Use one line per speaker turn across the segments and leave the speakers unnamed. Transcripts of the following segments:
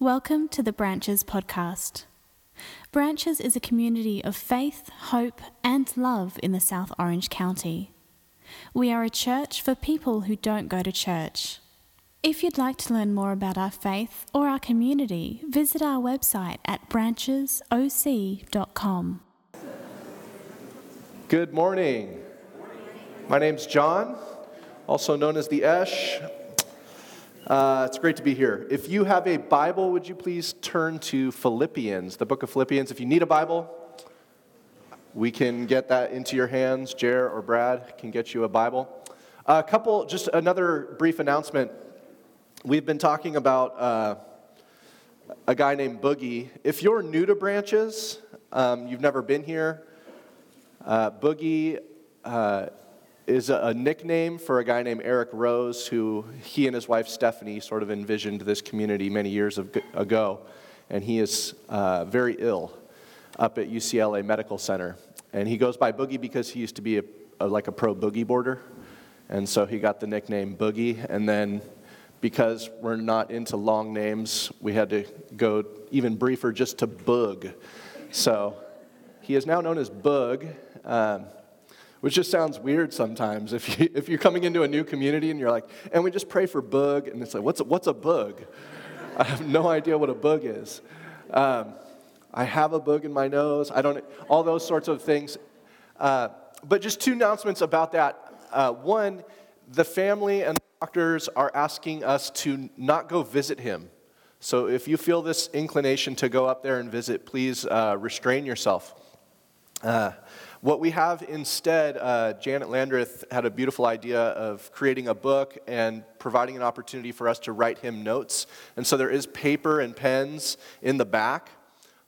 Welcome to the Branches podcast. Branches is a community of faith, hope, and love in the South Orange County. We are a church for people who don't go to church. If you'd like to learn more about our faith or our community, visit our website at branchesoc.com.
Good morning. My name's John, also known as the Esh. Uh, it's great to be here. If you have a Bible, would you please turn to Philippians, the book of Philippians? If you need a Bible, we can get that into your hands. Jer or Brad can get you a Bible. A couple, just another brief announcement. We've been talking about uh, a guy named Boogie. If you're new to branches, um, you've never been here, uh, Boogie uh, is a, nickname for a guy named Eric Rose, who he and his wife Stephanie sort of envisioned this community many years ago. And he is uh, very ill up at UCLA Medical Center. And he goes by Boogie because he used to be a, a, like a pro boogie boarder. And so he got the nickname Boogie. And then because we're not into long names, we had to go even briefer just to Boog. So he is now known as Boog. Um, which just sounds weird sometimes. If, you, if you're coming into a new community and you're like, and we just pray for bug, and it's like, what's a, what's a bug? I have no idea what a bug is. Um, I have a bug in my nose. I don't, all those sorts of things. Uh, but just two announcements about that. Uh, one, the family and the doctors are asking us to not go visit him. So if you feel this inclination to go up there and visit, please uh, restrain yourself. What we have instead, uh, Janet Landreth had a beautiful idea of creating a book and providing an opportunity for us to write him notes. And so there is paper and pens in the back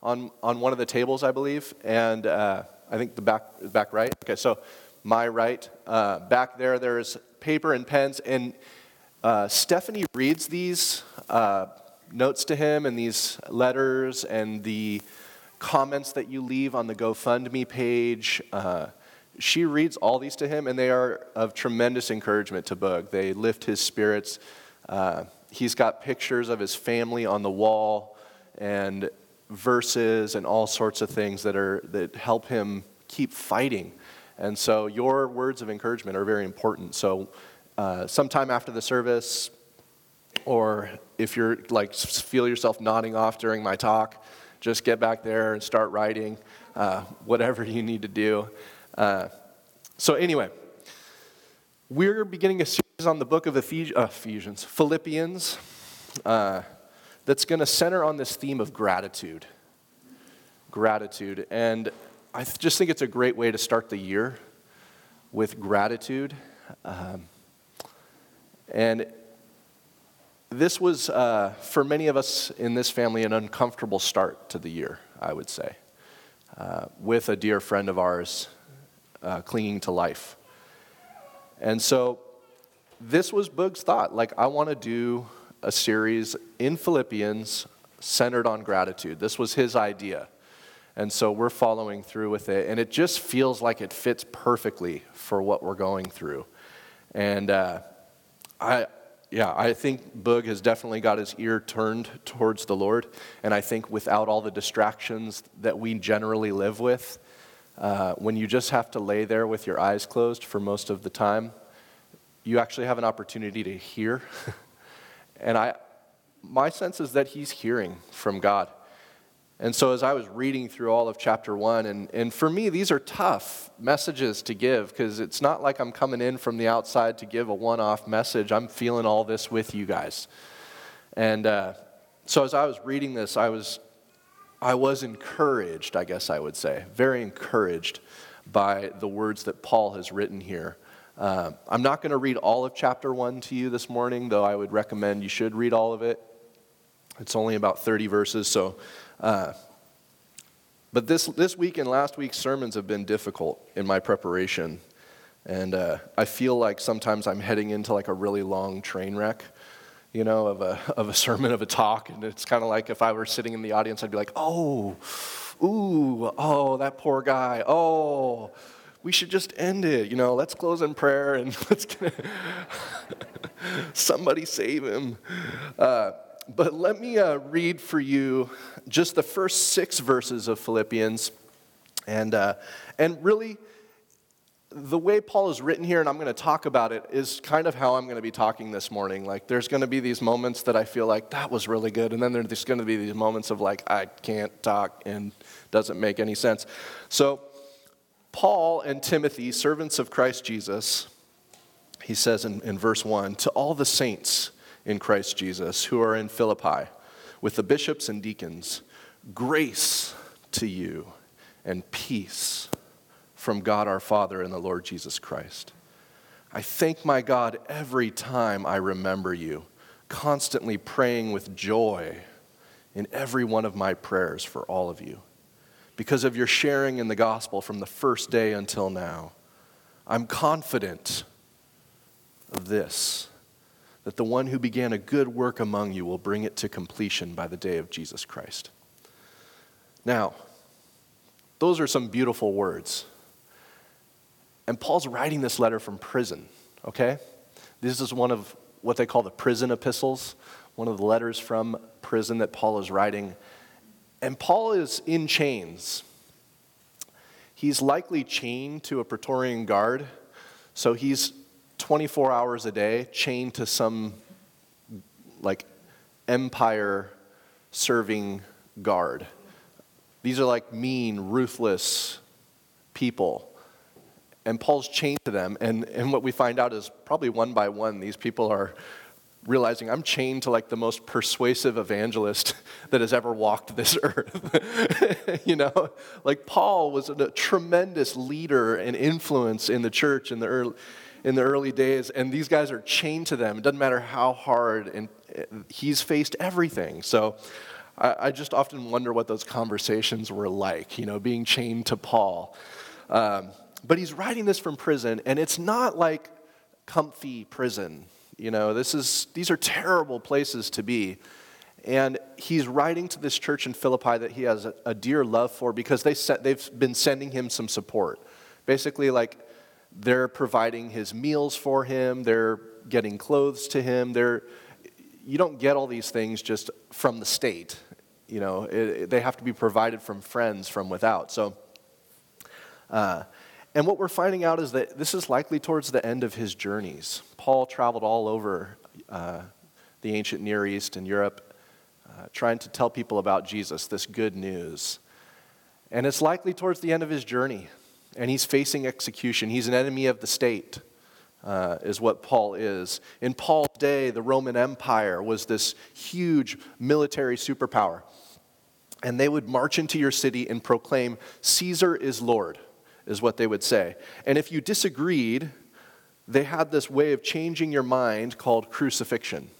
on, on one of the tables, I believe. And uh, I think the back, back right. Okay, so my right. Uh, back there, there's paper and pens. And uh, Stephanie reads these uh, notes to him and these letters and the comments that you leave on the GoFundMe page. Uh, she reads all these to him, and they are of tremendous encouragement to Boog. They lift his spirits. Uh, he's got pictures of his family on the wall and verses and all sorts of things that, are, that help him keep fighting. And so your words of encouragement are very important. So uh, sometime after the service, or if you're like feel yourself nodding off during my talk, just get back there and start writing, uh, whatever you need to do. Uh, so, anyway, we're beginning a series on the book of Ephes- uh, Ephesians, Philippians, uh, that's going to center on this theme of gratitude. Gratitude. And I th- just think it's a great way to start the year with gratitude. Um, and this was, uh, for many of us in this family, an uncomfortable start to the year, I would say, uh, with a dear friend of ours uh, clinging to life. And so this was Boog's thought. Like, I want to do a series in Philippians centered on gratitude. This was his idea. And so we're following through with it. And it just feels like it fits perfectly for what we're going through. And uh, I, yeah, I think Boog has definitely got his ear turned towards the Lord. And I think without all the distractions that we generally live with, uh, when you just have to lay there with your eyes closed for most of the time, you actually have an opportunity to hear. and I, my sense is that he's hearing from God. And so, as I was reading through all of chapter one, and, and for me, these are tough messages to give because it's not like I'm coming in from the outside to give a one off message. I'm feeling all this with you guys. And uh, so, as I was reading this, I was, I was encouraged, I guess I would say, very encouraged by the words that Paul has written here. Uh, I'm not going to read all of chapter one to you this morning, though I would recommend you should read all of it. It's only about 30 verses, so uh, but this, this week and last week's sermons have been difficult in my preparation. And uh, I feel like sometimes I'm heading into like a really long train wreck, you know, of a, of a sermon, of a talk. And it's kind of like if I were sitting in the audience, I'd be like, oh, ooh, oh, that poor guy. Oh, we should just end it. You know, let's close in prayer and let's get somebody save him. Uh, but let me uh, read for you just the first six verses of Philippians. And, uh, and really, the way Paul is written here, and I'm going to talk about it, is kind of how I'm going to be talking this morning. Like, there's going to be these moments that I feel like that was really good, and then there's going to be these moments of like, I can't talk and doesn't make any sense. So, Paul and Timothy, servants of Christ Jesus, he says in, in verse 1 to all the saints in Christ Jesus who are in Philippi, with the bishops and deacons, grace to you and peace from God our Father and the Lord Jesus Christ. I thank my God every time I remember you, constantly praying with joy in every one of my prayers for all of you, because of your sharing in the gospel from the first day until now. I'm confident of this that the one who began a good work among you will bring it to completion by the day of Jesus Christ. Now, those are some beautiful words. And Paul's writing this letter from prison, okay? This is one of what they call the prison epistles, one of the letters from prison that Paul is writing. And Paul is in chains. He's likely chained to a Praetorian guard, so he's 24 hours a day chained to some like empire serving guard. These are like mean, ruthless people and Paul's chained to them. And, and what we find out is probably one by one, these people are realizing I'm chained to like the most persuasive evangelist that has ever walked this earth. you know, like Paul was a tremendous leader and influence in the church in the early, in the early days, and these guys are chained to them. It doesn't matter how hard, and he's faced everything. So I, I just often wonder what those conversations were like, you know, being chained to Paul. Um, but he's writing this from prison, and it's not like comfy prison. You know, this is, these are terrible places to be. And he's writing to this church in Philippi that he has a, a dear love for because they they've been sending him some support. Basically, like they're providing his meals for him, they're getting clothes to him. They're, you don't get all these things just from the state. You know, it, it, they have to be provided from friends from without. So, uh, and what we're finding out is that this is likely towards the end of his journeys. Paul traveled all over uh, the ancient Near East and Europe uh, trying to tell people about Jesus, this good news. And it's likely towards the end of his journey. And he's facing execution. He's an enemy of the state, uh, is what Paul is. In Paul's day, the Roman Empire was this huge military superpower. And they would march into your city and proclaim, Caesar is Lord is what they would say. And if you disagreed, they had this way of changing your mind called crucifixion,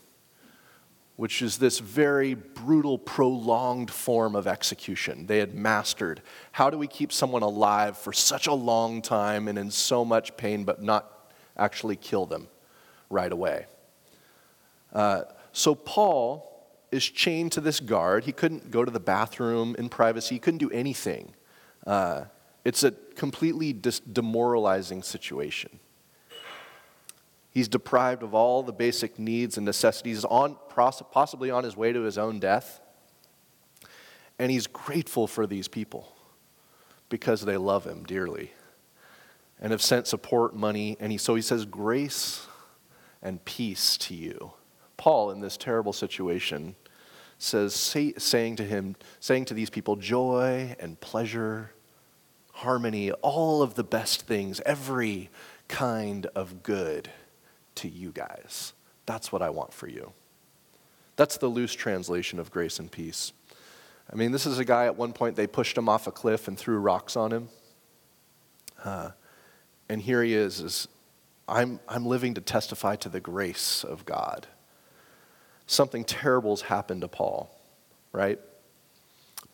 which is this very brutal, prolonged form of execution. They had mastered how do we keep someone alive for such a long time and in so much pain, but not actually kill them right away. Uh, so Paul is chained to this guard. He couldn't go to the bathroom in privacy, he couldn't do anything. Uh, it's a completely dis- demoralizing situation. He's deprived of all the basic needs and necessities, on, possibly on his way to his own death. And he's grateful for these people because they love him dearly and have sent support money. And he, so he says, Grace and peace to you. Paul, in this terrible situation, says, say, saying to him, saying to these people, joy and pleasure harmony, all of the best things, every kind of good to you guys. That's what I want for you. That's the loose translation of grace and peace. I mean, this is a guy at one point they pushed him off a cliff and threw rocks on him. Uh, and here he is, is I'm, I'm living to testify to the grace of God. Something terrible's happened to Paul, right?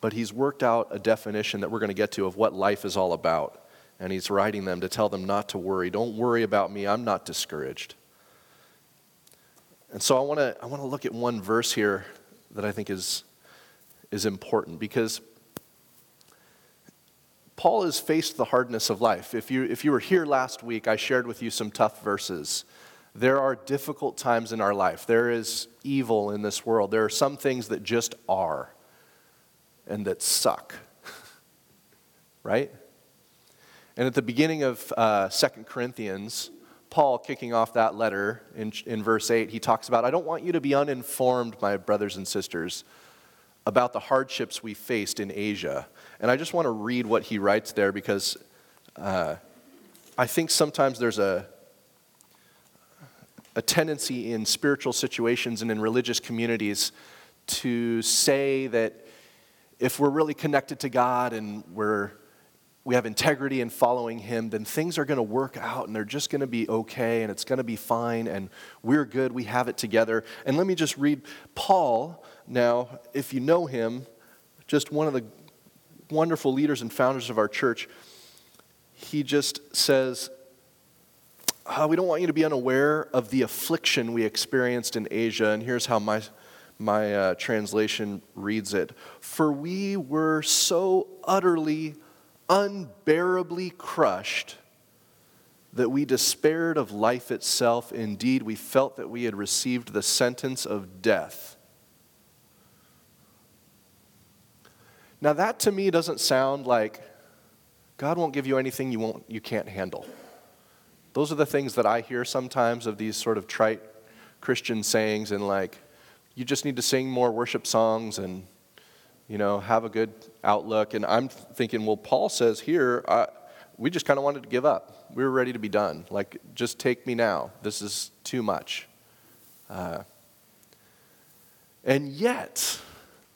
but he's worked out a definition that we're going to get to of what life is all about. And he's writing them to tell them not to worry. Don't worry about me. I'm not discouraged. And so I want to I want to look at one verse here that I think is is important because Paul has faced the hardness of life. If you if you were here last week, I shared with you some tough verses There are difficult times in our life. There is evil in this world. There are some things that just are and that suck. right? And at the beginning of uh, 2 Corinthians, Paul, kicking off that letter in, in verse 8, he talks about, I don't want you to be uninformed, my brothers and sisters, about the hardships we faced in Asia. And I just want to read what he writes there because uh, I think sometimes there's a, a tendency in spiritual situations and in religious communities to say that if we're really connected to God and we're we have integrity in following him, then things are going to work out and they're just going to be okay and it's going to be fine and we're good, we have it together. And let me just read Paul now, if you know him, just one of the wonderful leaders and founders of our church. He just says, oh, We don't want you to be unaware of the affliction we experienced in Asia. And here's how my, my uh, translation reads it For we were so utterly unbearably crushed that we despaired of life itself. Indeed, we felt that we had received the sentence of death. Now, that to me doesn't sound like God won't give you anything you, won't, you can't handle. Those are the things that I hear sometimes of these sort of trite Christian sayings, and like, you just need to sing more worship songs and you know, have a good outlook. And I'm thinking, well, Paul says here, I, we just kind of wanted to give up. We were ready to be done. Like, just take me now. This is too much. Uh, and yet,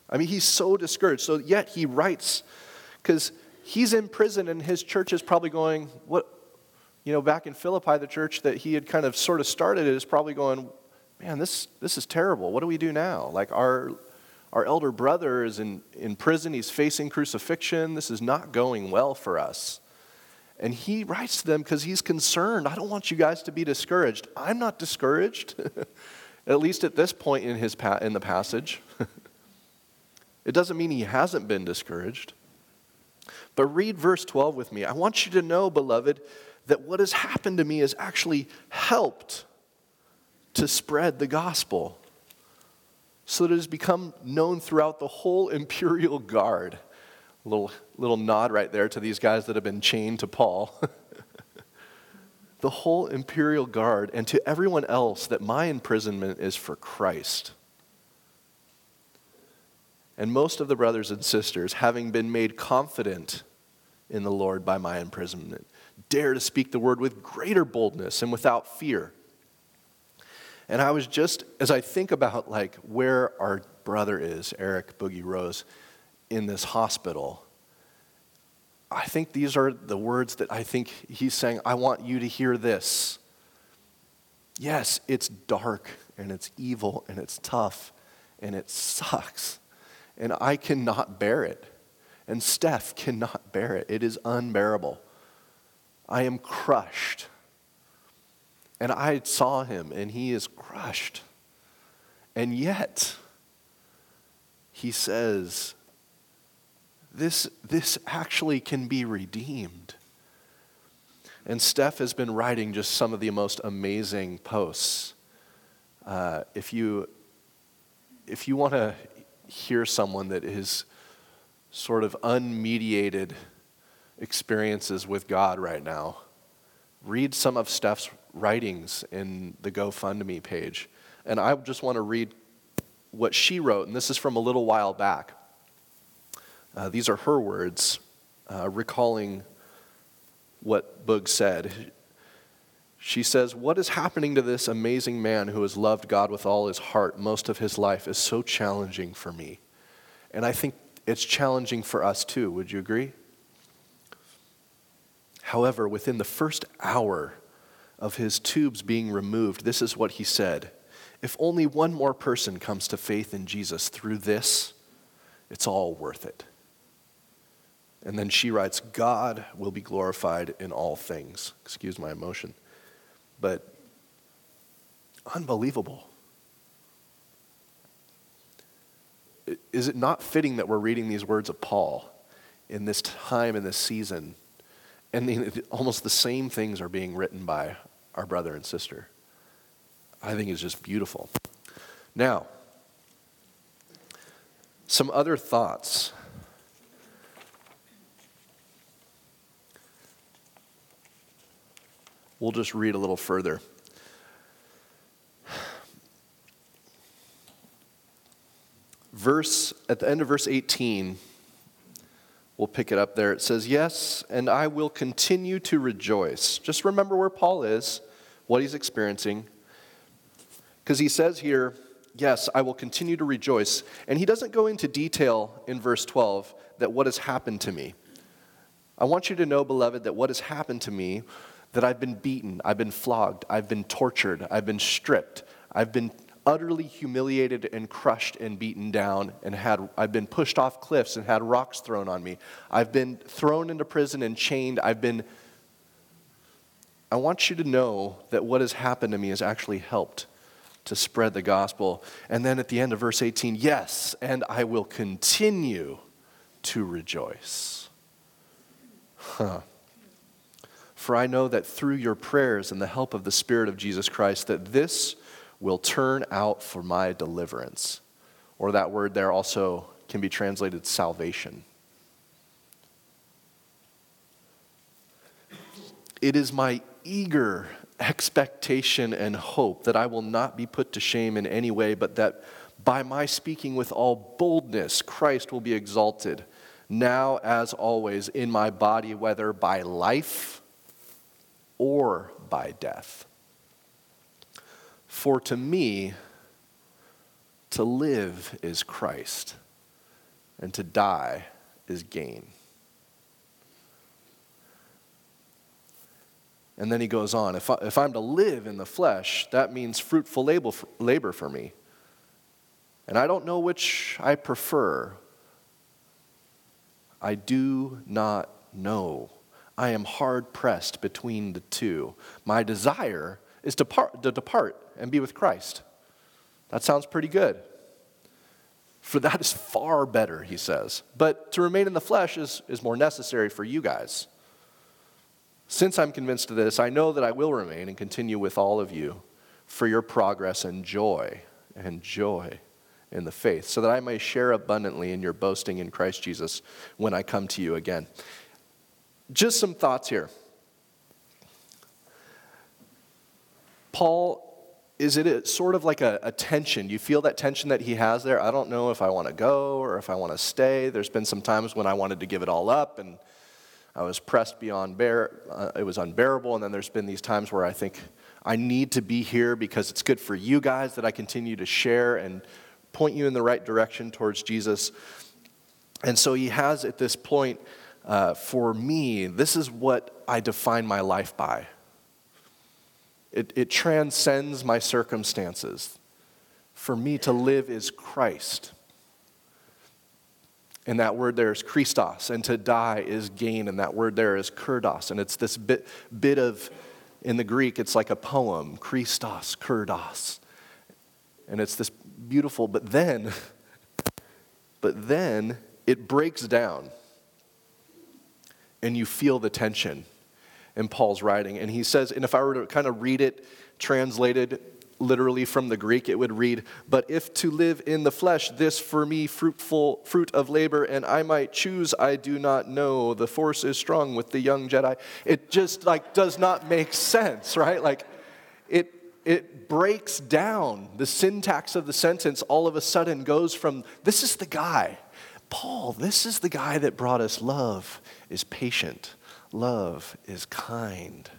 I mean, he's so discouraged. So, yet he writes, because he's in prison and his church is probably going, what, you know, back in Philippi, the church that he had kind of sort of started is probably going, man, this, this is terrible. What do we do now? Like, our our elder brother is in, in prison, he's facing crucifixion. This is not going well for us. And he writes to them because he's concerned. I don't want you guys to be discouraged. I'm not discouraged, at least at this point in, his pa- in the passage. it doesn't mean he hasn't been discouraged. But read verse 12 with me. I want you to know, beloved, that what has happened to me has actually helped to spread the gospel so that it has become known throughout the whole imperial guard. A little, little nod right there to these guys that have been chained to Paul. the whole imperial guard and to everyone else that my imprisonment is for Christ. And most of the brothers and sisters, having been made confident in the Lord by my imprisonment, dare to speak the word with greater boldness and without fear. And I was just, as I think about like where our brother is, Eric Boogie Rose, in this hospital, I think these are the words that I think he's saying, I want you to hear this. Yes, it's dark and it's evil and it's tough and it sucks. And I cannot bear it. And Steph cannot bear it. It is unbearable. I am crushed. And I saw him, and he is crushed. And yet, he says, this, this actually can be redeemed. And Steph has been writing just some of the most amazing posts. Uh, if you, if you want to hear someone that is sort of unmediated experiences with God right now, read some of Steph's writings in the GoFundMe page. And I just want to read what she wrote, and this is from a little while back. Uh, these are her words, uh, recalling what Boog said. She says, What is happening to this amazing man who has loved God with all his heart most of his life is so challenging for me. And I think it's challenging for us too. Would you agree? However, within the first hour of his tubes being removed, this is what he said If only one more person comes to faith in Jesus through this, it's all worth it. And then she writes, God will be glorified in all things. Excuse my emotion. But unbelievable. Is it not fitting that we're reading these words of Paul in this time, in this season, and the, almost the same things are being written by our brother and sister. I think is just beautiful. Now, some other thoughts. We'll just read a little further. Verse at the end of verse 18, we'll pick it up there. It says, Yes, and I will continue to rejoice. Just remember where Paul is, what he's experiencing. Because he says here, Yes, I will continue to rejoice. And he doesn't go into detail in verse 12 that what has happened to me. I want you to know, beloved, that what has happened to me, that I've been beaten, I've been flogged, I've been tortured, I've been stripped, I've been utterly humiliated and crushed and beaten down and had I've been pushed off cliffs and had rocks thrown on me. I've been thrown into prison and chained. I've been I want you to know that what has happened to me has actually helped to spread the gospel. And then at the end of verse 18, yes, and I will continue to rejoice. Huh. For I know that through your prayers and the help of the Spirit of Jesus Christ, that this will turn out for my deliverance. Or that word there also can be translated salvation. It is my eager expectation and hope that I will not be put to shame in any way, but that by my speaking with all boldness, Christ will be exalted, now as always, in my body, whether by life or by death. For to me, to live is Christ, and to die is gain. And then he goes on if, I, if I'm to live in the flesh, that means fruitful labor for, labor for me. And I don't know which I prefer. I do not know. I am hard pressed between the two. My desire is to, part, to depart and be with Christ. That sounds pretty good. For that is far better, he says. But to remain in the flesh is, is more necessary for you guys. Since I'm convinced of this, I know that I will remain and continue with all of you for your progress and joy and joy in the faith, so that I may share abundantly in your boasting in Christ Jesus when I come to you again. Just some thoughts here. Paul, is it sort of like a, a tension? You feel that tension that he has there? I don't know if I want to go or if I want to stay. There's been some times when I wanted to give it all up and I was pressed beyond bear. Uh, it was unbearable. And then there's been these times where I think I need to be here because it's good for you guys that I continue to share and point you in the right direction towards Jesus. And so he has at this point, uh, for me, this is what I define my life by. It, it transcends my circumstances. For me to live is Christ. And that word there is Christos, and to die is gain, and that word there is kerdos. And it's this bit, bit of, in the Greek, it's like a poem, Christos, kerdos. And it's this beautiful, but then, but then it breaks down, and you feel the tension in Paul's writing. And he says, and if I were to kind of read it translated, literally from the Greek, it would read, But if to live in the flesh, this for me fruitful fruit of labor, and I might choose, I do not know. The force is strong with the young Jedi. It just like does not make sense, right? Like it it breaks down the syntax of the sentence all of a sudden goes from this is the guy paul this is the guy that brought us love is patient love is kind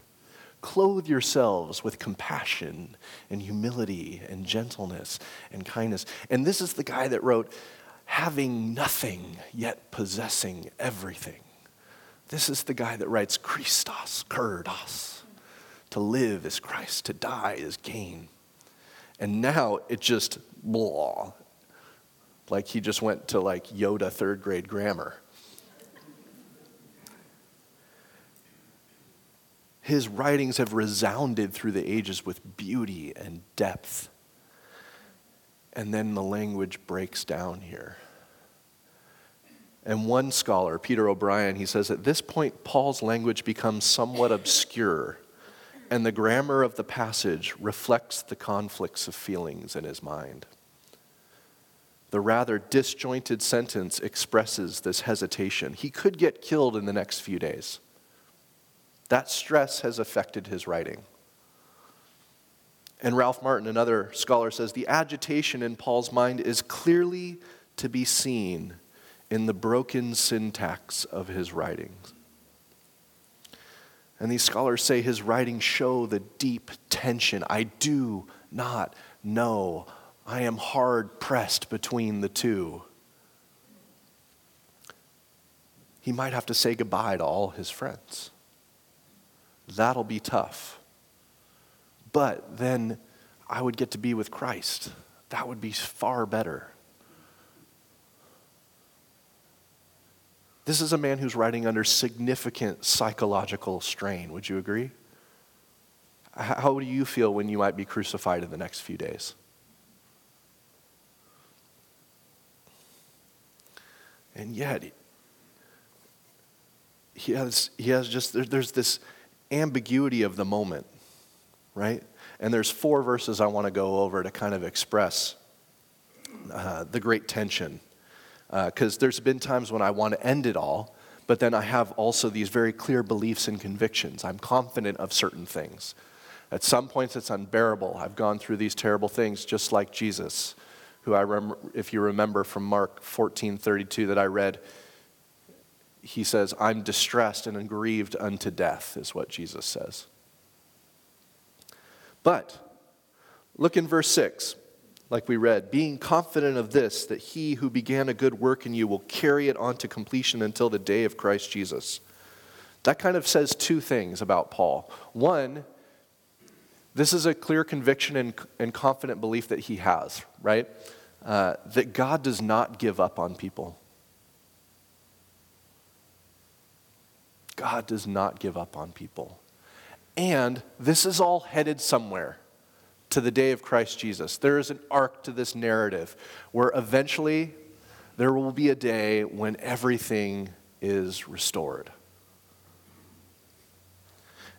Clothe yourselves with compassion and humility and gentleness and kindness. And this is the guy that wrote, having nothing yet possessing everything. This is the guy that writes Christos, Kerdos. To live is Christ, to die is gain. And now it just blah. Like he just went to like Yoda third grade grammar. His writings have resounded through the ages with beauty and depth. And then the language breaks down here. And one scholar, Peter O'Brien, he says at this point, Paul's language becomes somewhat obscure and the grammar of the passage reflects the conflicts of feelings in his mind. The rather disjointed sentence expresses this hesitation. He could get killed in the next few days. That stress has affected his writing. And Ralph Martin, another scholar, says the agitation in Paul's mind is clearly to be seen in the broken syntax of his writings. And these scholars say his writings show the deep tension. I do not know. I am hard pressed between the two. He might have to say goodbye to all his friends. That'll be tough. But then I would get to be with Christ. That would be far better. This is a man who's writing under significant psychological strain. Would you agree? How do you feel when you might be crucified in the next few days? And yet, he has, he has just, there, there's this ambiguity of the moment, right? And there's four verses I want to go over to kind of express uh, the great tension because uh, there's been times when I want to end it all, but then I have also these very clear beliefs and convictions. I'm confident of certain things. At some points, it's unbearable. I've gone through these terrible things just like Jesus, who I remember, if you remember from Mark 14 32 that I read, he says, I'm distressed and aggrieved unto death, is what Jesus says. But look in verse 6 like we read, being confident of this, that he who began a good work in you will carry it on to completion until the day of Christ Jesus. That kind of says two things about Paul. One, this is a clear conviction and, and confident belief that he has, right? Uh, that God does not give up on people. God does not give up on people. And this is all headed somewhere to the day of Christ Jesus. There is an arc to this narrative where eventually there will be a day when everything is restored.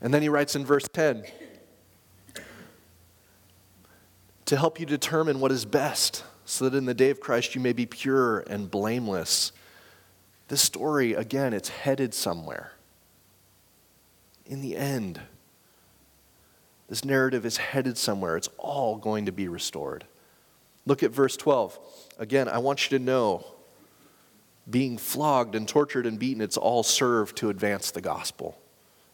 And then he writes in verse 10 to help you determine what is best, so that in the day of Christ you may be pure and blameless. This story, again, it's headed somewhere. In the end, this narrative is headed somewhere. It's all going to be restored. Look at verse 12. Again, I want you to know being flogged and tortured and beaten, it's all served to advance the gospel.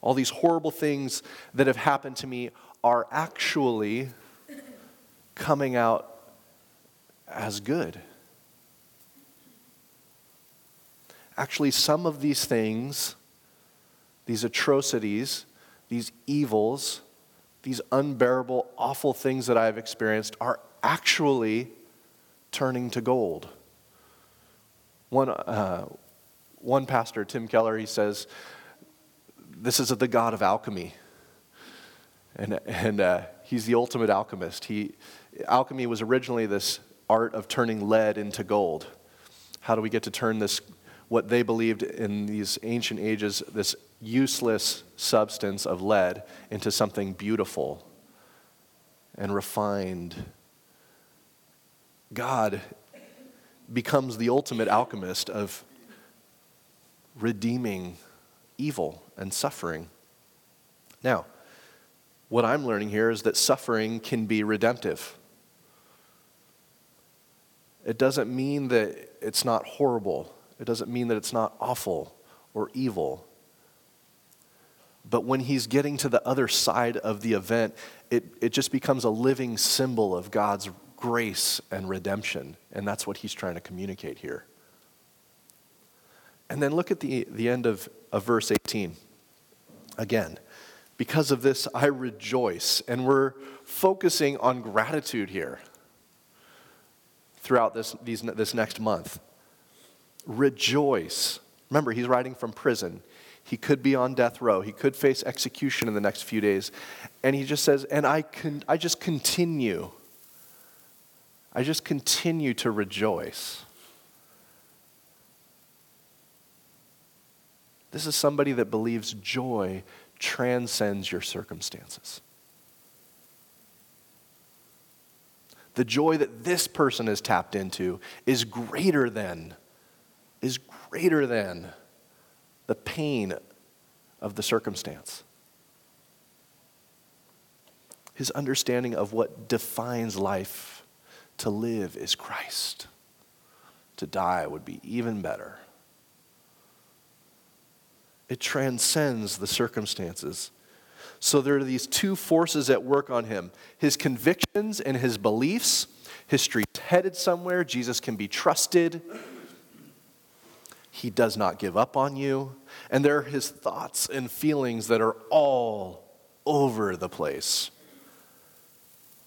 All these horrible things that have happened to me are actually coming out as good. Actually, some of these things, these atrocities, these evils, these unbearable, awful things that I've experienced are actually turning to gold. One, uh, one pastor, Tim Keller, he says, This is the God of alchemy. And, and uh, he's the ultimate alchemist. He, alchemy was originally this art of turning lead into gold. How do we get to turn this, what they believed in these ancient ages, this useless substance of lead into something beautiful and refined. God becomes the ultimate alchemist of redeeming evil and suffering. Now, what I'm learning here is that suffering can be redemptive. It doesn't mean that it's not horrible. It doesn't mean that it's not awful or evil. But when he's getting to the other side of the event, it, it just becomes a living symbol of God's grace and redemption. And that's what he's trying to communicate here. And then look at the, the end of, of verse 18. Again, because of this, I rejoice. And we're focusing on gratitude here throughout this, these, this next month. Rejoice. Remember, he's writing from prison. He could be on death row. He could face execution in the next few days. And he just says, and I, can, I just continue. I just continue to rejoice. This is somebody that believes joy transcends your circumstances. The joy that this person is tapped into is greater than, is greater than the pain of the circumstance. His understanding of what defines life to live is Christ. To die would be even better. It transcends the circumstances. So there are these two forces at work on him his convictions and his beliefs. History's headed somewhere. Jesus can be trusted. He does not give up on you. And there are his thoughts and feelings that are all over the place.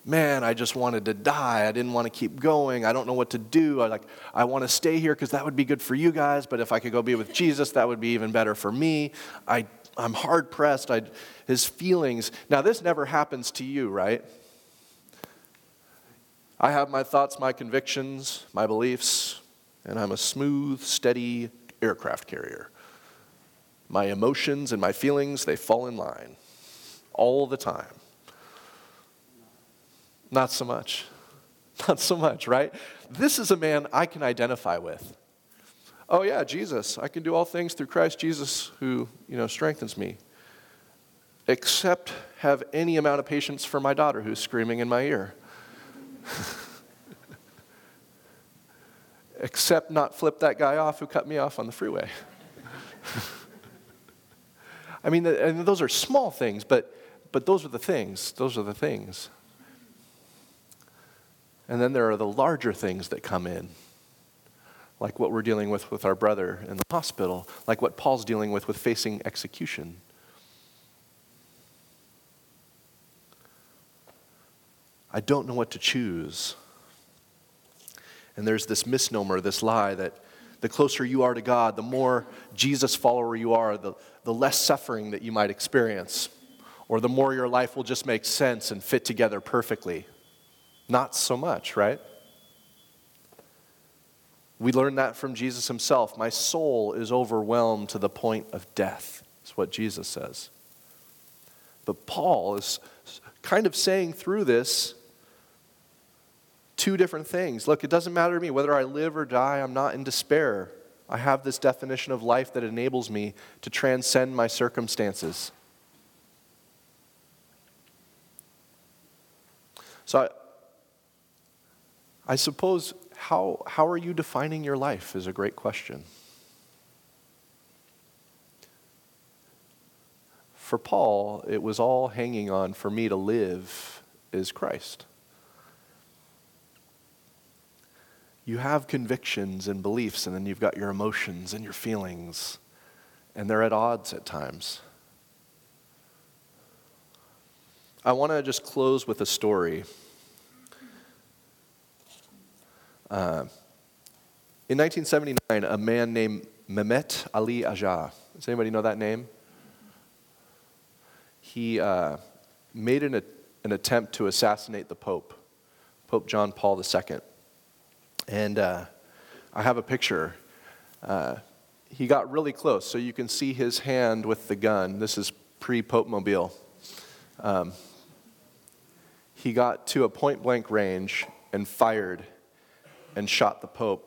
Man, I just wanted to die. I didn't want to keep going. I don't know what to do. I like I want to stay here because that would be good for you guys, but if I could go be with Jesus, that would be even better for me. I I'm hard pressed. I his feelings. Now this never happens to you, right? I have my thoughts, my convictions, my beliefs, and I'm a smooth, steady aircraft carrier. My emotions and my feelings, they fall in line all the time. Not so much. Not so much, right? This is a man I can identify with. Oh yeah, Jesus, I can do all things through Christ Jesus who, you know, strengthens me. Except have any amount of patience for my daughter who's screaming in my ear. Except not flip that guy off who cut me off on the freeway. I mean, and those are small things, but, but those are the things. Those are the things. And then there are the larger things that come in, like what we're dealing with with our brother in the hospital, like what Paul's dealing with with facing execution. I don't know what to choose. And there's this misnomer, this lie that the closer you are to God, the more Jesus follower you are, the, the less suffering that you might experience, or the more your life will just make sense and fit together perfectly. Not so much, right? We learn that from Jesus himself. My soul is overwhelmed to the point of death, is what Jesus says. But Paul is kind of saying through this two different things. Look, it doesn't matter to me whether I live or die, I'm not in despair. I have this definition of life that enables me to transcend my circumstances. So I, I suppose, how, how are you defining your life is a great question. For Paul, it was all hanging on for me to live is Christ. You have convictions and beliefs, and then you've got your emotions and your feelings, and they're at odds at times. I want to just close with a story. Uh, in 1979, a man named Mehmet Ali Agca, does anybody know that name? He uh, made an, an attempt to assassinate the Pope, Pope John Paul II. And uh, I have a picture. Uh, he got really close, so you can see his hand with the gun. This is pre Pope Mobile. Um, he got to a point blank range and fired and shot the Pope.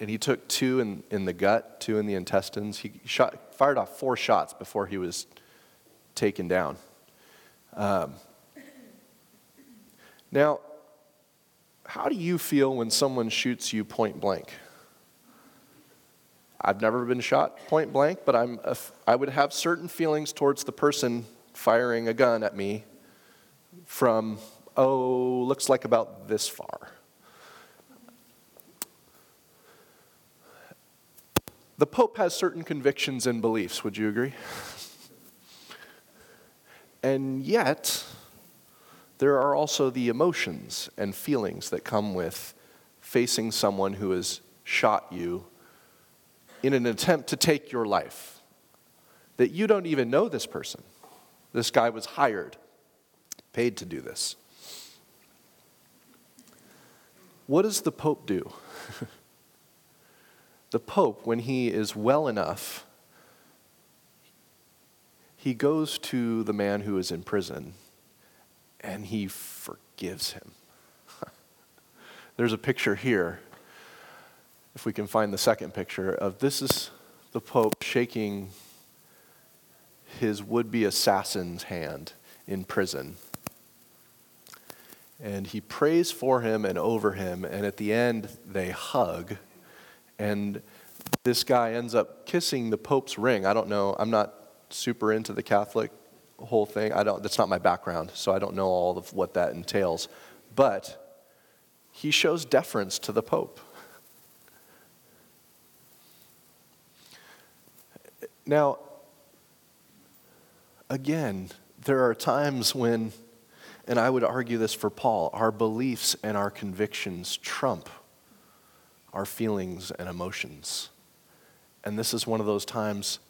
And he took two in, in the gut, two in the intestines. He shot, fired off four shots before he was taken down. Um, now, how do you feel when someone shoots you point blank? I've never been shot point blank, but I'm a, I would have certain feelings towards the person firing a gun at me from, oh, looks like about this far. The Pope has certain convictions and beliefs, would you agree? and yet, there are also the emotions and feelings that come with facing someone who has shot you in an attempt to take your life. That you don't even know this person. This guy was hired, paid to do this. What does the Pope do? the Pope, when he is well enough, he goes to the man who is in prison and he forgives him. There's a picture here, if we can find the second picture, of this is the Pope shaking his would be assassin's hand in prison. And he prays for him and over him, and at the end, they hug. And this guy ends up kissing the Pope's ring. I don't know, I'm not super into the Catholic whole thing. I don't, that's not my background, so I don't know all of what that entails. But he shows deference to the Pope. Now, again, there are times when, and I would argue this for Paul, our beliefs and our convictions trump our feelings and emotions. And this is one of those times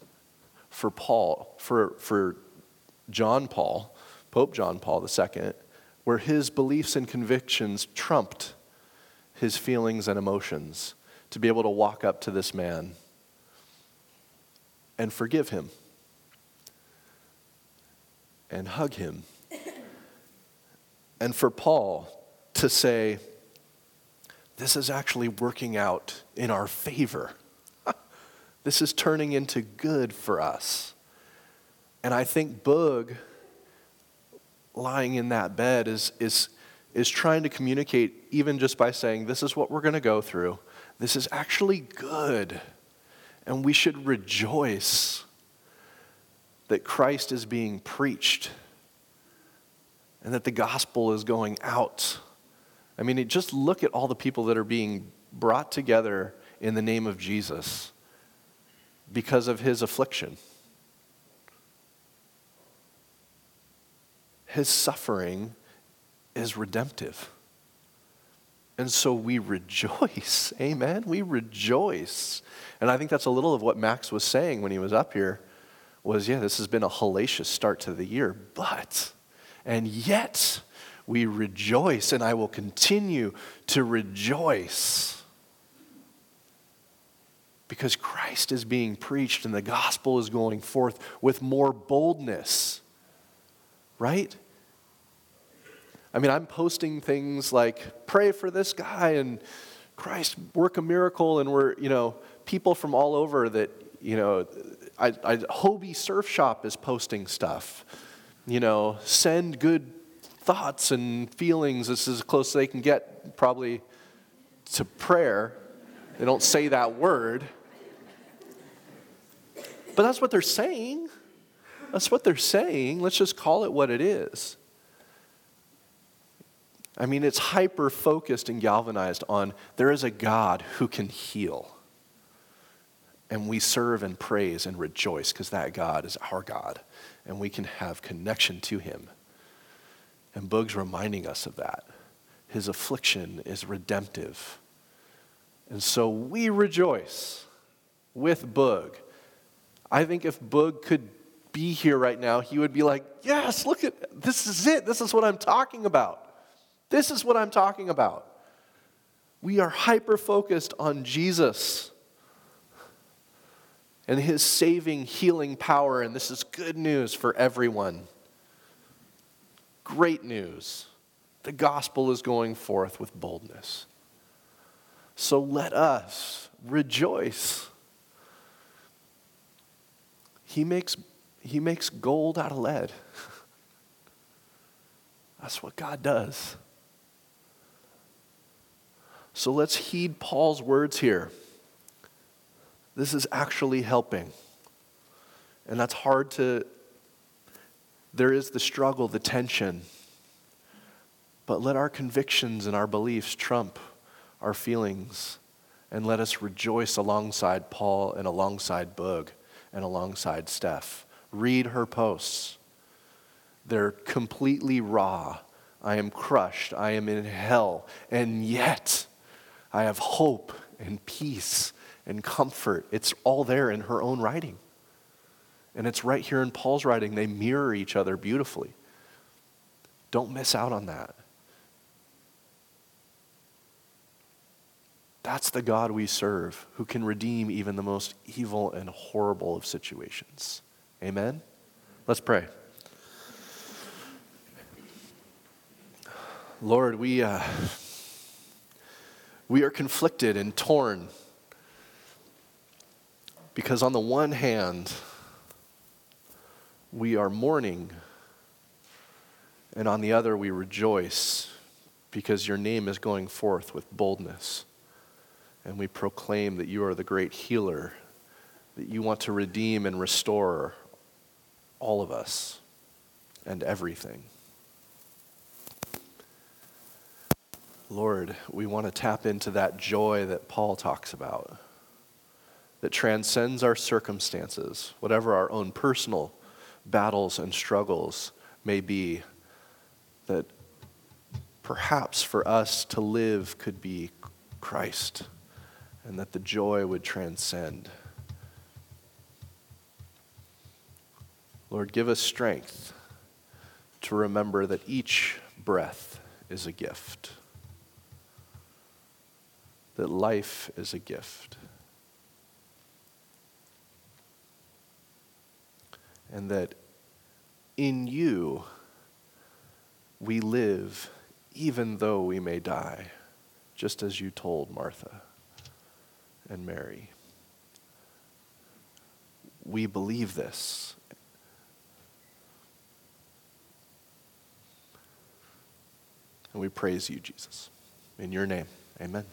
for Paul, for, for John Paul, Pope John Paul II, where his beliefs and convictions trumped his feelings and emotions to be able to walk up to this man and forgive him and hug him. And for Paul to say, this is actually working out in our favor. this is turning into good for us. And I think Boog, lying in that bed, is, is, is trying to communicate, even just by saying, This is what we're going to go through. This is actually good. And we should rejoice that Christ is being preached and that the gospel is going out. I mean, just look at all the people that are being brought together in the name of Jesus because of his affliction. His suffering is redemptive. And so we rejoice. Amen. We rejoice. And I think that's a little of what Max was saying when he was up here was yeah, this has been a hellacious start to the year, but, and yet we rejoice, and I will continue to rejoice because Christ is being preached and the gospel is going forth with more boldness, right? I mean, I'm posting things like, pray for this guy and Christ work a miracle, and we're, you know, people from all over that, you know, I, I, Hobie Surf Shop is posting stuff. You know, send good thoughts and feelings. This is as close as they can get, probably, to prayer. They don't say that word. But that's what they're saying. That's what they're saying. Let's just call it what it is. I mean, it's hyper focused and galvanized on there is a God who can heal and we serve and praise and rejoice because that God is our God and we can have connection to him. And Boog's reminding us of that. His affliction is redemptive. And so we rejoice with Boog. I think if Boog could be here right now, he would be like, Yes, look at this is it. This is what I'm talking about. This is what I'm talking about. We are hyper focused on Jesus and his saving, healing power. And this is good news for everyone. Great news. The gospel is going forth with boldness. So let us rejoice. He makes, he makes gold out of lead. That's what God does. So let's heed Paul's words here. This is actually helping. And that's hard to, there is the struggle, the tension. But let our convictions and our beliefs trump our feelings. And let us rejoice alongside Paul and alongside Boog and alongside Steph. Read her posts. They're completely raw. I am crushed. I am in hell. And yet, I have hope and peace and comfort. It's all there in her own writing. And it's right here in Paul's writing. They mirror each other beautifully. Don't miss out on that. That's the God we serve who can redeem even the most evil and horrible of situations. Amen? Let's pray. Lord, we, uh, we are conflicted and torn because, on the one hand, we are mourning, and on the other, we rejoice because your name is going forth with boldness. And we proclaim that you are the great healer, that you want to redeem and restore all of us and everything. Lord, we want to tap into that joy that Paul talks about, that transcends our circumstances, whatever our own personal battles and struggles may be, that perhaps for us to live could be Christ, and that the joy would transcend. Lord, give us strength to remember that each breath is a gift, that life is a gift, and that in you we live even though we may die, just as you told Martha and Mary. We believe this And we praise you, Jesus. In your name, amen.